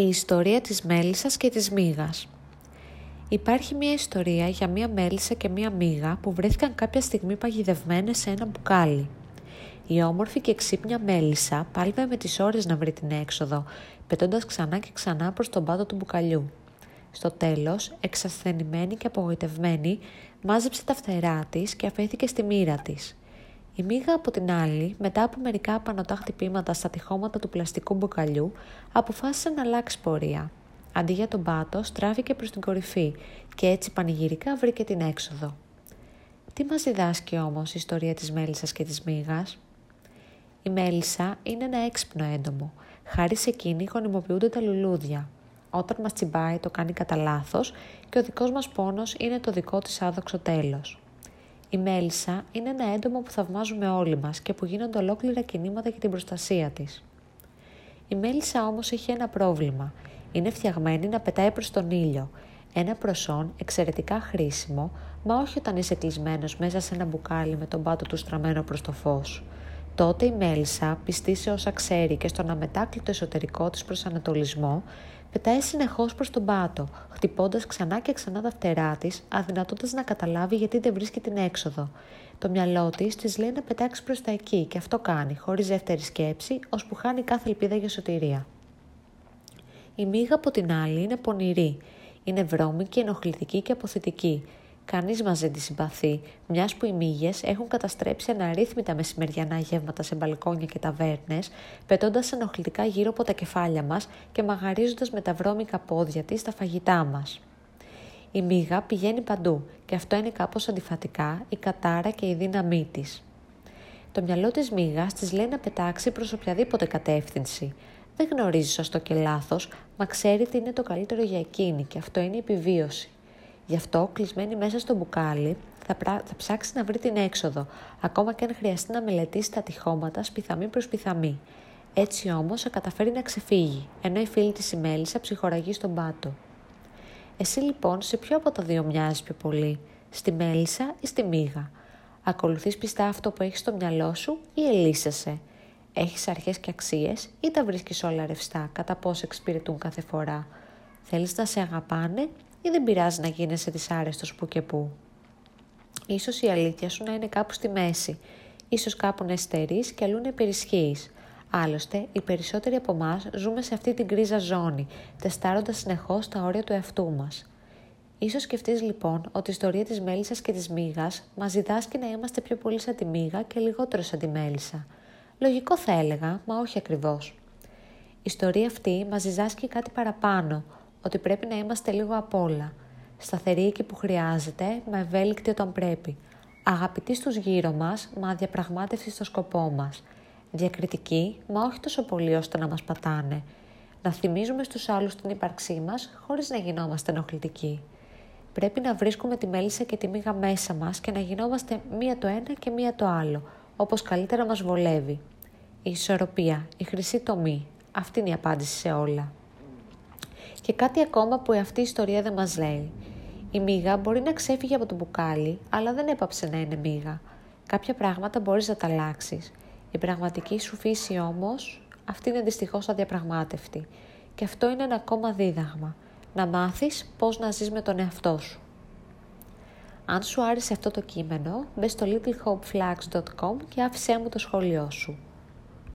Η ιστορία της μέλισσας και της μύγας Υπάρχει μια ιστορία για μια μέλισσα και μια μύγα που βρέθηκαν κάποια στιγμή παγιδευμένες σε ένα μπουκάλι. Η όμορφη και ξύπνια μέλισσα πάλευε με τις ώρες να βρει την έξοδο, πετώντας ξανά και ξανά προς τον πάτο του μπουκαλιού. Στο τέλος, εξασθενημένη και απογοητευμένη, μάζεψε τα φτερά της και αφέθηκε στη μοίρα της. Η μύγα από την άλλη, μετά από μερικά απανοτά χτυπήματα στα τυχώματα του πλαστικού μπουκαλιού, αποφάσισε να αλλάξει πορεία. Αντί για τον πάτο, στράφηκε προς την κορυφή και έτσι πανηγυρικά βρήκε την έξοδο. Τι μας διδάσκει όμως η ιστορία της μέλισσας και της μύγας; Η μέλισσα είναι ένα έξυπνο έντομο. Χάρη σε εκείνη γονιμοποιούνται τα λουλούδια. Όταν μας τσιμπάει το κάνει κατά λάθος και ο δικός μας πόνος είναι το δικό της άδοξο τέλος. Η μέλισσα είναι ένα έντομο που θαυμάζουμε όλοι μας και που γίνονται ολόκληρα κινήματα για την προστασία της. Η μέλισσα όμως έχει ένα πρόβλημα. Είναι φτιαγμένη να πετάει προς τον ήλιο. Ένα προσόν εξαιρετικά χρήσιμο, μα όχι όταν είσαι κλεισμένος μέσα σε ένα μπουκάλι με τον πάτο του στραμμένο προς το φως. Τότε η μέλισσα, πιστή σε όσα ξέρει και στον αμετάκλητο εσωτερικό της προσανατολισμό, Πετάει συνεχώς προς τον πάτο, χτυπώντας ξανά και ξανά τα φτερά της, αδυνατώντας να καταλάβει γιατί δεν βρίσκει την έξοδο. Το μυαλό της της λέει να πετάξει προς τα εκεί και αυτό κάνει, χωρίς δεύτερη σκέψη, ώσπου χάνει κάθε ελπίδα για σωτηρία. Η μύγα από την άλλη είναι πονηρή. Είναι βρώμικη, ενοχλητική και αποθητική. Κανείς μας δεν τη συμπαθεί, μιας που οι μύγες έχουν καταστρέψει αναρρύθμιτα μεσημεριανά γεύματα σε μπαλκόνια και ταβέρνες, πετώντας ενοχλητικά γύρω από τα κεφάλια μας και μαγαρίζοντας με τα βρώμικα πόδια της τα φαγητά μας. Η μύγα πηγαίνει παντού και αυτό είναι κάπως αντιφατικά η κατάρα και η δύναμή της. Το μυαλό της μύγας της λέει να πετάξει προς οποιαδήποτε κατεύθυνση. Δεν γνωρίζει σωστό και λάθος, μα ξέρει τι είναι το καλύτερο για εκείνη και αυτό είναι η επιβίωση. Γι' αυτό, κλεισμένη μέσα στο μπουκάλι, θα, θα ψάξει να βρει την έξοδο, ακόμα και αν χρειαστεί να μελετήσει τα τυχώματα σπιθαμή προς πιθαμή. Έτσι όμως θα καταφέρει να ξεφύγει, ενώ η φίλη της η Μέλισσα ψυχοραγεί στον πάτο. Εσύ λοιπόν σε ποιο από τα δύο μοιάζει πιο πολύ, στη Μέλισσα ή στη Μίγα; Ακολουθείς πιστά αυτό που έχεις στο μυαλό σου ή ελίσσεσαι; Έχεις αρχές και αξίες ή τα βρίσκεις όλα ρευστά κατά πώς εξυπηρετούν κάθε φορά; Θέλεις να σε αγαπάνε ή δεν πειράζει να γίνεσαι δυσάρεστος που και που; Ίσως η αλήθεια σου να είναι κάπου στη μέση, ίσως κάπου να εστερείς και αλλού να υπερισχύεις. Άλλωστε, οι περισσότεροι από εμάς ζούμε σε αυτή την κρίζα ζώνη, τεστάροντας συνεχώς τα όρια του εαυτού μας. Ίσως σκεφτείς λοιπόν ότι η ιστορία της μέλισσας και της μύγας μας διδάσκει να είμαστε πιο πολύ σαν τη μύγα και λιγότερο σαν τη μέλισσα. Λογικό θα έλεγα, μα όχι ακριβώς. Η ιστορία αυτή μας διδάσκει κάτι παραπάνω, ότι πρέπει να είμαστε λίγο απ' όλα. Σταθεροί εκεί που χρειάζεται, μα ευέλικτοι όταν πρέπει. Αγαπητοί στους γύρω μας, μα αδιαπραγμάτευτοι στο σκοπό μας. Διακριτικοί, μα όχι τόσο πολύ ώστε να μας πατάνε. Να θυμίζουμε στους άλλους την ύπαρξή μας, χωρίς να γινόμαστε ενοχλητικοί. Πρέπει να βρίσκουμε τη μέλισσα και τη μύγα μέσα μας και να γινόμαστε μία το ένα και μία το άλλο, όπως καλύτερα μας βολεύει. Η ισορροπία, η χρυσή τομή, αυτή είναι η απάντηση σε όλα. Και κάτι ακόμα που αυτή η ιστορία δεν μας λέει. Η μύγα μπορεί να ξέφυγε από το μπουκάλι, αλλά δεν έπαψε να είναι μύγα. Κάποια πράγματα μπορείς να τα αλλάξεις. Η πραγματική σου φύση όμως, αυτή είναι δυστυχώς αδιαπραγμάτευτη. Και αυτό είναι ένα ακόμα δίδαγμα. Να μάθεις πώς να ζεις με τον εαυτό σου. Αν σου άρεσε αυτό το κείμενο, μπες στο littlehopeflags.com και άφησέ μου το σχόλιο σου.